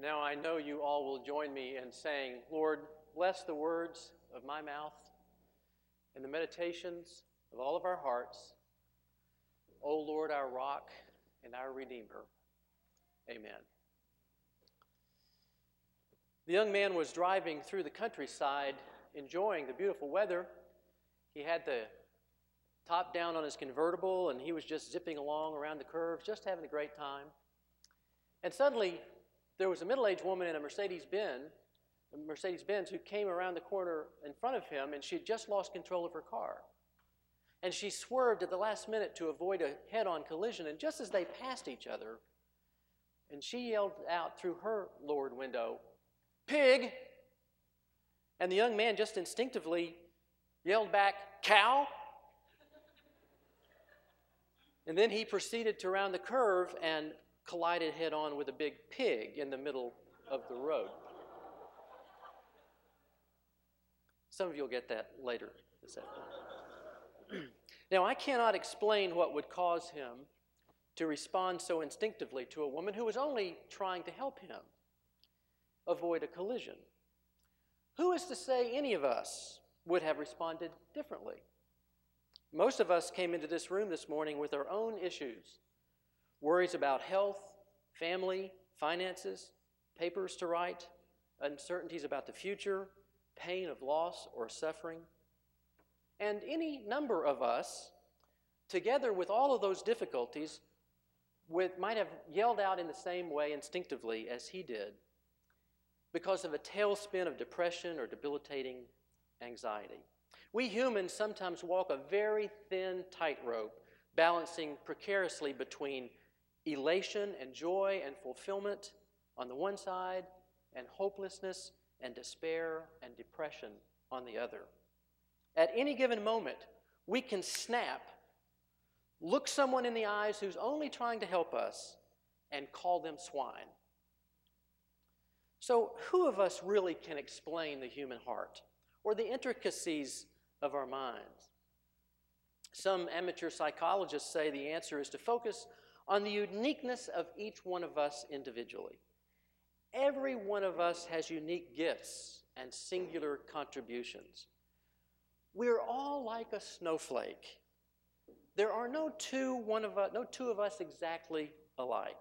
Now I know you all will join me in saying, Lord, bless the words of my mouth and the meditations of all of our hearts. O Lord, our rock and our Redeemer. Amen. The young man was driving through the countryside, enjoying the beautiful weather. He had the top down on his convertible, and he was just zipping along around the curves, just having a great time. And suddenly, there was a middle aged woman in a Mercedes Benz, Mercedes Benz, who came around the corner in front of him, and she had just lost control of her car. And she swerved at the last minute to avoid a head on collision. And just as they passed each other, and she yelled out through her lowered window, Pig! And the young man just instinctively yelled back, Cow! And then he proceeded to round the curve and collided head on with a big pig in the middle of the road. Some of you will get that later now, I cannot explain what would cause him to respond so instinctively to a woman who was only trying to help him avoid a collision. Who is to say any of us would have responded differently? Most of us came into this room this morning with our own issues worries about health, family, finances, papers to write, uncertainties about the future, pain of loss or suffering. And any number of us, together with all of those difficulties, with, might have yelled out in the same way instinctively as he did because of a tailspin of depression or debilitating anxiety. We humans sometimes walk a very thin tightrope, balancing precariously between elation and joy and fulfillment on the one side, and hopelessness and despair and depression on the other. At any given moment, we can snap, look someone in the eyes who's only trying to help us, and call them swine. So, who of us really can explain the human heart or the intricacies of our minds. Some amateur psychologists say the answer is to focus on the uniqueness of each one of us individually. Every one of us has unique gifts and singular contributions. We're all like a snowflake. There are no two, one of us, no two of us exactly alike.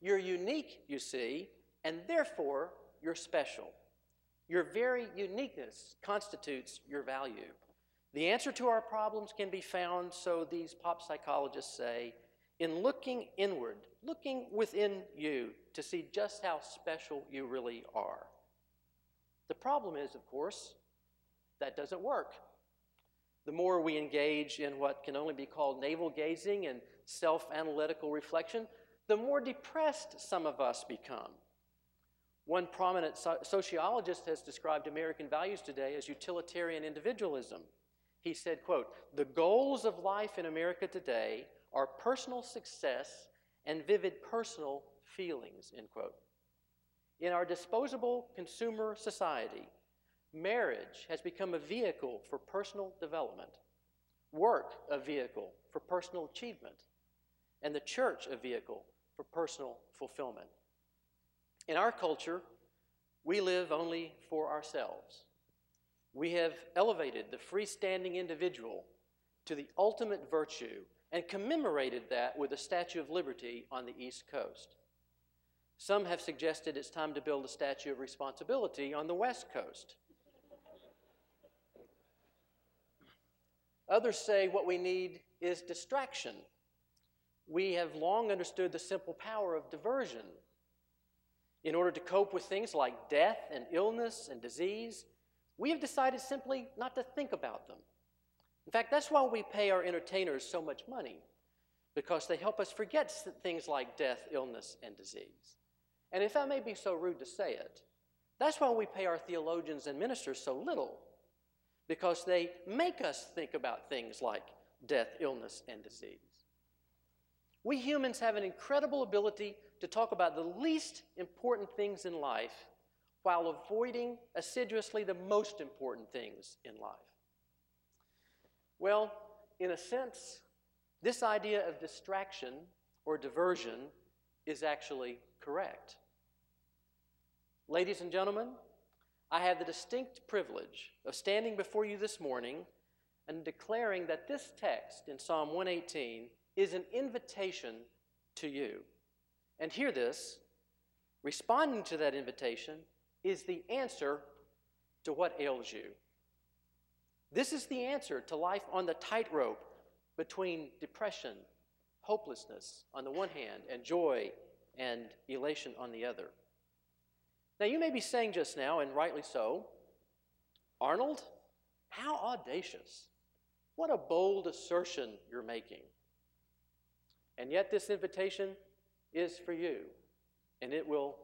You're unique, you see, and therefore you're special. Your very uniqueness constitutes your value. The answer to our problems can be found, so these pop psychologists say, in looking inward, looking within you to see just how special you really are. The problem is, of course, that doesn't work. The more we engage in what can only be called navel gazing and self analytical reflection, the more depressed some of us become. One prominent so- sociologist has described American values today as utilitarian individualism. He said, quote, "The goals of life in America today are personal success and vivid personal feelings." End quote. In our disposable consumer society, marriage has become a vehicle for personal development, work a vehicle for personal achievement, and the church a vehicle for personal fulfillment. In our culture, we live only for ourselves. We have elevated the freestanding individual to the ultimate virtue and commemorated that with a Statue of Liberty on the East Coast. Some have suggested it's time to build a Statue of Responsibility on the West Coast. Others say what we need is distraction. We have long understood the simple power of diversion in order to cope with things like death and illness and disease, we have decided simply not to think about them. In fact, that's why we pay our entertainers so much money, because they help us forget things like death, illness, and disease. And if I may be so rude to say it, that's why we pay our theologians and ministers so little, because they make us think about things like death, illness, and disease. We humans have an incredible ability to talk about the least important things in life while avoiding assiduously the most important things in life. Well, in a sense, this idea of distraction or diversion is actually correct. Ladies and gentlemen, I have the distinct privilege of standing before you this morning and declaring that this text in Psalm 118 is an invitation to you. And hear this responding to that invitation is the answer to what ails you. This is the answer to life on the tightrope between depression, hopelessness on the one hand, and joy and elation on the other. Now, you may be saying just now, and rightly so, Arnold, how audacious. What a bold assertion you're making. And yet, this invitation is for you, and it will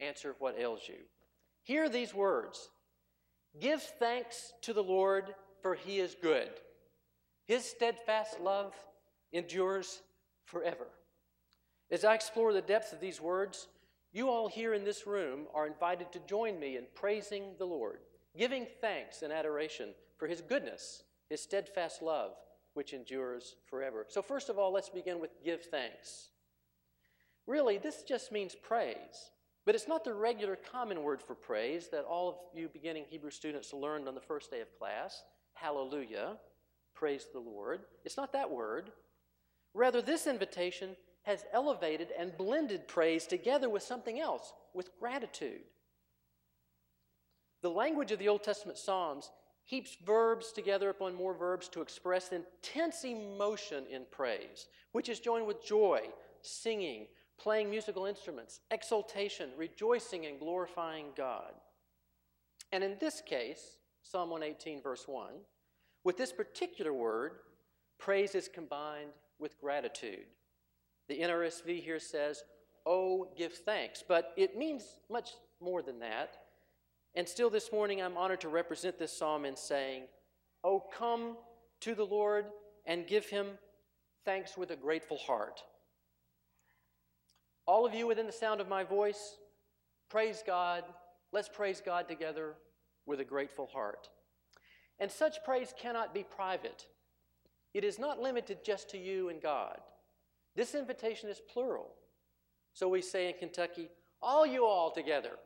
answer what ails you. Hear these words Give thanks to the Lord, for he is good. His steadfast love endures forever. As I explore the depth of these words, you all here in this room are invited to join me in praising the Lord, giving thanks and adoration for his goodness, his steadfast love, which endures forever. So, first of all, let's begin with give thanks. Really, this just means praise. But it's not the regular common word for praise that all of you beginning Hebrew students learned on the first day of class. Hallelujah. Praise the Lord. It's not that word. Rather, this invitation has elevated and blended praise together with something else, with gratitude. The language of the Old Testament Psalms heaps verbs together upon more verbs to express intense emotion in praise, which is joined with joy, singing, playing musical instruments, exultation, rejoicing, and glorifying God. And in this case, Psalm 118, verse 1, with this particular word, praise is combined with gratitude. The NRSV here says, Oh, give thanks. But it means much more than that. And still this morning, I'm honored to represent this psalm in saying, Oh, come to the Lord and give him thanks with a grateful heart. All of you within the sound of my voice, praise God. Let's praise God together with a grateful heart. And such praise cannot be private. It is not limited just to you and God. This invitation is plural. So we say in Kentucky, all you all together,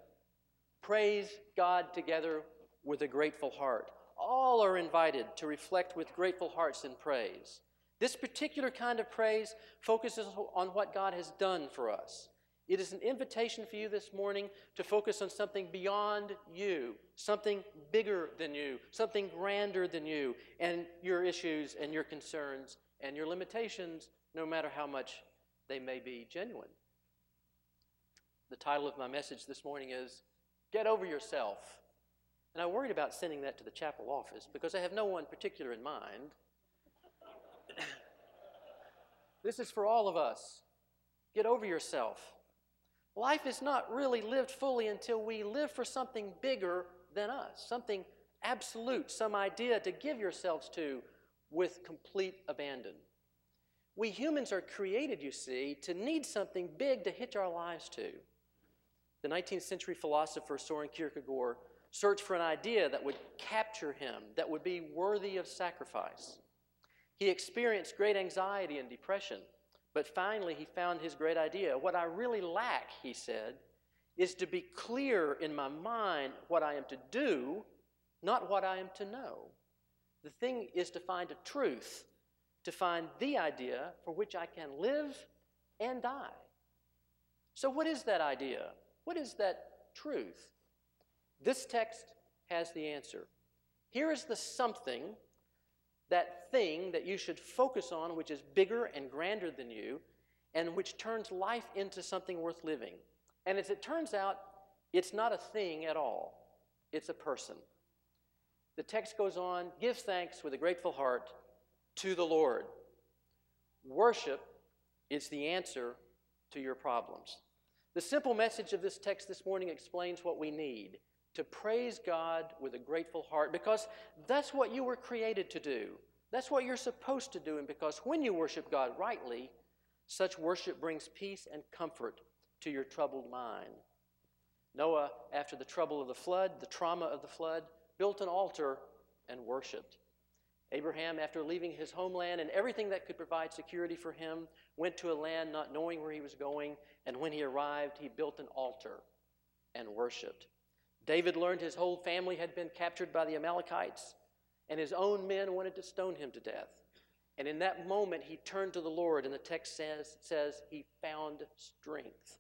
praise God together with a grateful heart. All are invited to reflect with grateful hearts in praise. This particular kind of praise focuses on what God has done for us. It is an invitation for you this morning to focus on something beyond you, something bigger than you, something grander than you, and your issues and your concerns and your limitations, no matter how much they may be genuine. The title of my message this morning is Get Over Yourself. And I worried about sending that to the chapel office because I have no one particular in mind. this is for all of us. Get over yourself. Life is not really lived fully until we live for something bigger than us, something absolute, some idea to give yourselves to with complete abandon. We humans are created, you see, to need something big to hitch our lives to. The 19th century philosopher Soren Kierkegaard searched for an idea that would capture him, that would be worthy of sacrifice. He experienced great anxiety and depression, but finally he found his great idea. What I really lack, he said, is to be clear in my mind what I am to do, not what I am to know. The thing is to find a truth, to find the idea for which I can live and die. So, what is that idea? What is that truth? This text has the answer. Here is the something that thing that you should focus on, which is bigger and grander than you, and which turns life into something worth living. And as it turns out, it's not a thing at all, it's a person. The text goes on give thanks with a grateful heart to the Lord. Worship is the answer to your problems. The simple message of this text this morning explains what we need to praise God with a grateful heart because that's what you were created to do. That's what you're supposed to do. And because when you worship God rightly, such worship brings peace and comfort to your troubled mind. Noah, after the trouble of the flood, the trauma of the flood, built an altar and worshiped. Abraham, after leaving his homeland and everything that could provide security for him, went to a land not knowing where he was going, and when he arrived, he built an altar and worshiped. David learned his whole family had been captured by the Amalekites, and his own men wanted to stone him to death. And in that moment, he turned to the Lord, and the text says, says he found strength.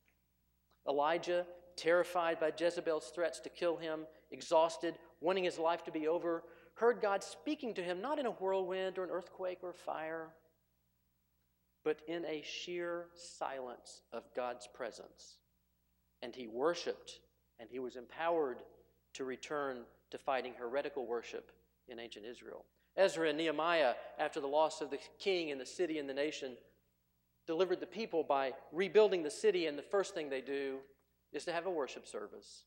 Elijah, terrified by Jezebel's threats to kill him, exhausted, wanting his life to be over, heard God speaking to him not in a whirlwind or an earthquake or fire, but in a sheer silence of God's presence. And he worshiped, and he was empowered to return to fighting heretical worship in ancient Israel. Ezra and Nehemiah, after the loss of the king and the city and the nation, delivered the people by rebuilding the city, and the first thing they do is to have a worship service,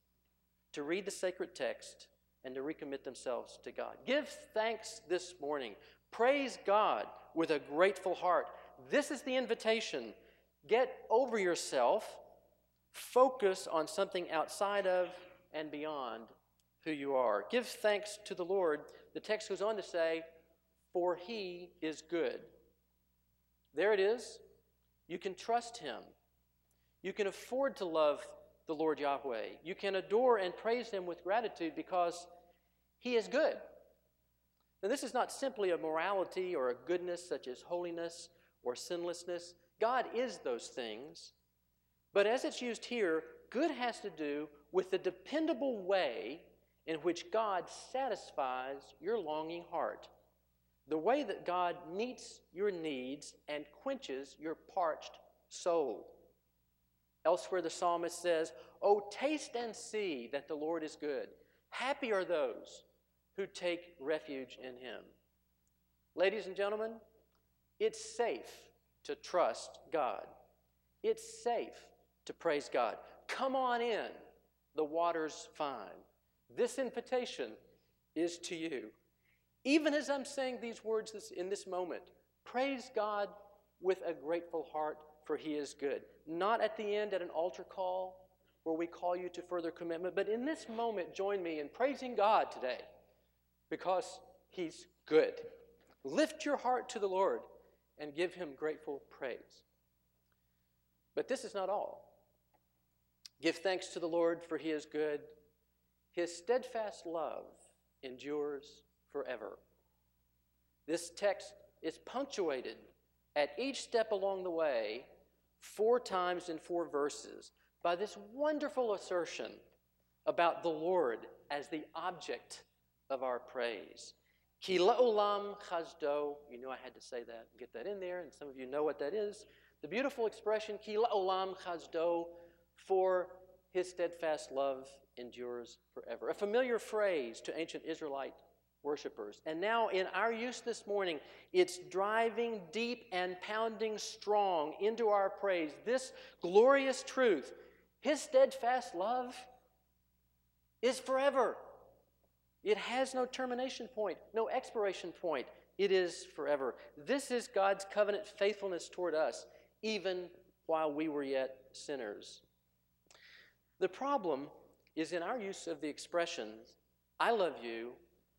to read the sacred text, and to recommit themselves to God. Give thanks this morning. Praise God with a grateful heart. This is the invitation. Get over yourself, focus on something outside of and beyond who you are. Give thanks to the Lord. The text goes on to say, For he is good. There it is. You can trust him. You can afford to love the Lord Yahweh. You can adore and praise him with gratitude because he is good. Now, this is not simply a morality or a goodness such as holiness or sinlessness. God is those things. But as it's used here, good has to do with the dependable way in which God satisfies your longing heart. The way that God meets your needs and quenches your parched soul. Elsewhere, the psalmist says, Oh, taste and see that the Lord is good. Happy are those who take refuge in him. Ladies and gentlemen, it's safe to trust God. It's safe to praise God. Come on in. The water's fine. This invitation is to you. Even as I'm saying these words in this moment, praise God with a grateful heart for he is good. Not at the end at an altar call where we call you to further commitment, but in this moment, join me in praising God today because he's good. Lift your heart to the Lord and give him grateful praise. But this is not all. Give thanks to the Lord, for he is good. His steadfast love endures forever. This text is punctuated at each step along the way four times in four verses by this wonderful assertion about the Lord as the object of our praise. Ki la'olam chazdo. You knew I had to say that and get that in there, and some of you know what that is. The beautiful expression, ki la'olam chazdo, for his steadfast love endures forever. A familiar phrase to ancient Israelite worshipers. And now, in our use this morning, it's driving deep and pounding strong into our praise this glorious truth His steadfast love is forever. It has no termination point, no expiration point. It is forever. This is God's covenant faithfulness toward us, even while we were yet sinners. The problem is in our use of the expressions, I love you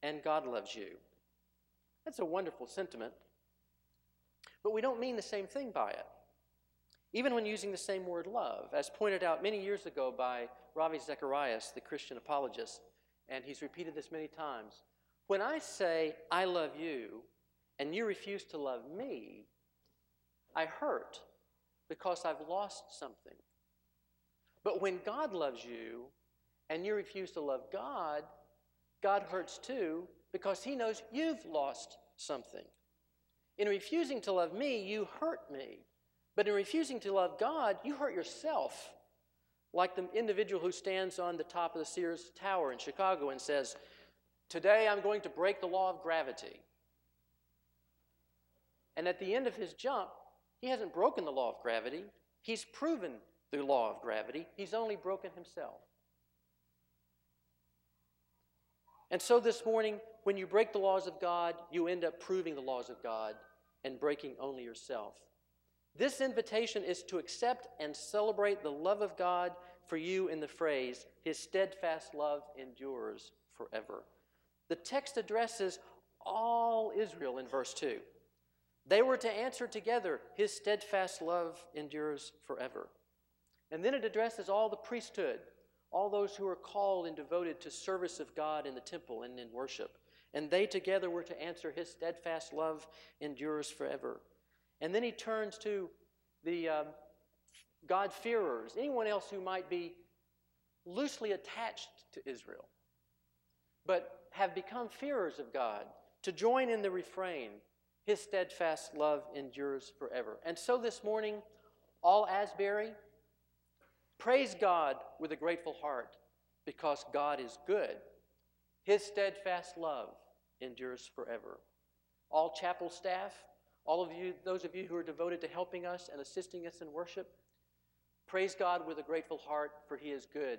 and God loves you. That's a wonderful sentiment. But we don't mean the same thing by it. Even when using the same word love, as pointed out many years ago by Ravi Zacharias, the Christian apologist, and he's repeated this many times. When I say, I love you, and you refuse to love me, I hurt because I've lost something. But when God loves you, and you refuse to love God, God hurts too because he knows you've lost something. In refusing to love me, you hurt me. But in refusing to love God, you hurt yourself. Like the individual who stands on the top of the Sears Tower in Chicago and says, Today I'm going to break the law of gravity. And at the end of his jump, he hasn't broken the law of gravity, he's proven the law of gravity, he's only broken himself. And so this morning, when you break the laws of God, you end up proving the laws of God and breaking only yourself. This invitation is to accept and celebrate the love of God for you in the phrase, His steadfast love endures forever. The text addresses all Israel in verse 2. They were to answer together, His steadfast love endures forever. And then it addresses all the priesthood, all those who are called and devoted to service of God in the temple and in worship. And they together were to answer, His steadfast love endures forever. And then he turns to the um, God-fearers, anyone else who might be loosely attached to Israel, but have become fearers of God, to join in the refrain, His steadfast love endures forever. And so this morning, all Asbury, praise God with a grateful heart because God is good. His steadfast love endures forever. All chapel staff, all of you, those of you who are devoted to helping us and assisting us in worship, praise God with a grateful heart, for He is good.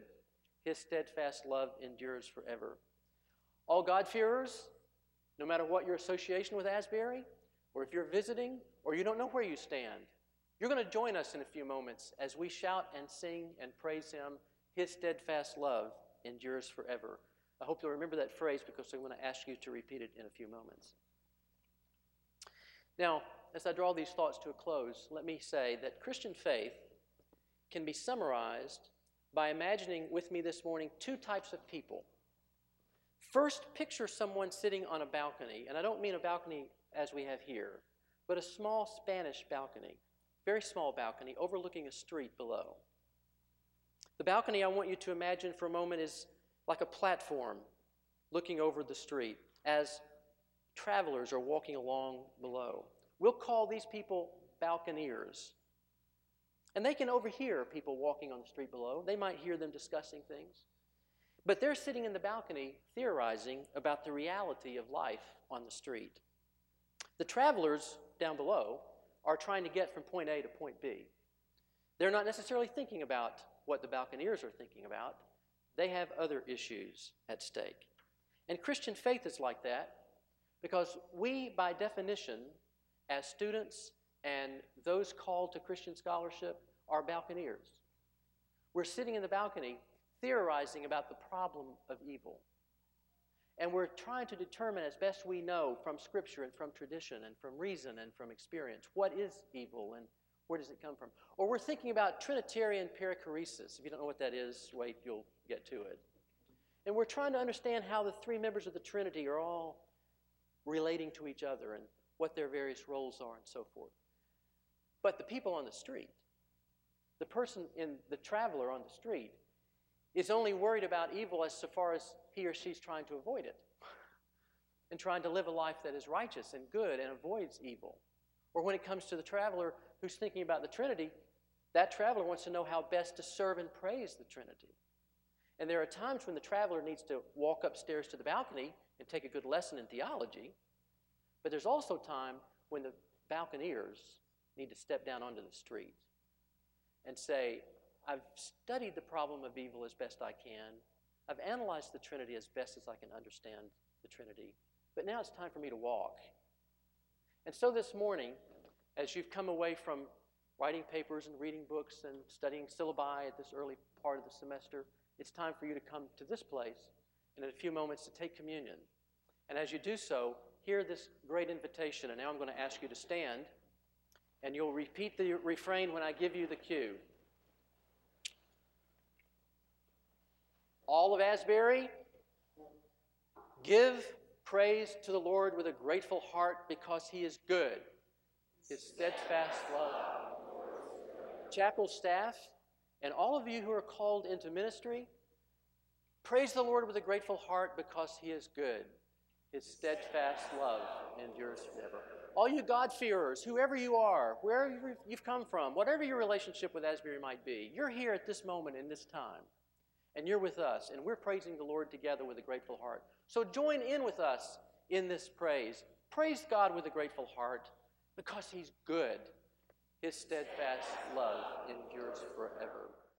His steadfast love endures forever. All God-fearers, no matter what your association with Asbury, or if you're visiting, or you don't know where you stand, you're going to join us in a few moments as we shout and sing and praise Him. His steadfast love endures forever. I hope you'll remember that phrase because I'm going to ask you to repeat it in a few moments. Now, as I draw these thoughts to a close, let me say that Christian faith can be summarized by imagining with me this morning two types of people. First, picture someone sitting on a balcony, and I don't mean a balcony as we have here, but a small Spanish balcony, very small balcony overlooking a street below. The balcony I want you to imagine for a moment is like a platform looking over the street as travelers are walking along below. We'll call these people balconeers. And they can overhear people walking on the street below. They might hear them discussing things. But they're sitting in the balcony theorizing about the reality of life on the street. The travelers down below are trying to get from point A to point B. They're not necessarily thinking about what the balconeers are thinking about. They have other issues at stake. And Christian faith is like that because we, by definition, as students and those called to Christian scholarship, are balconeers. We're sitting in the balcony theorizing about the problem of evil. And we're trying to determine as best we know from Scripture and from tradition and from reason and from experience what is evil and where does it come from. Or we're thinking about Trinitarian perichoresis. If you don't know what that is, wait, you'll get to it. And we're trying to understand how the three members of the Trinity are all relating to each other and what their various roles are and so forth. But the people on the street, the person in the traveler on the street, is only worried about evil as so far as he or she's trying to avoid it and trying to live a life that is righteous and good and avoids evil. Or when it comes to the traveler who's thinking about the Trinity, that traveler wants to know how best to serve and praise the Trinity. And there are times when the traveler needs to walk upstairs to the balcony and take a good lesson in theology. But there's also time when the balconeers need to step down onto the street and say, I've studied the problem of evil as best I can. I've analyzed the Trinity as best as I can understand the Trinity. But now it's time for me to walk. And so this morning, as you've come away from writing papers and reading books and studying syllabi at this early part of the semester, it's time for you to come to this place and in a few moments to take communion. And as you do so, hear this great invitation. And now I'm going to ask you to stand, and you'll repeat the refrain when I give you the cue. All of Asbury, give praise to the Lord with a grateful heart because he is good. His steadfast love. Chapel staff, and all of you who are called into ministry, praise the Lord with a grateful heart because he is good. His steadfast love endures forever. All you God-fearers, whoever you are, wherever you've come from, whatever your relationship with Asbury might be, you're here at this moment in this time. And you're with us, and we're praising the Lord together with a grateful heart. So join in with us in this praise. Praise God with a grateful heart because He's good. His steadfast love endures forever.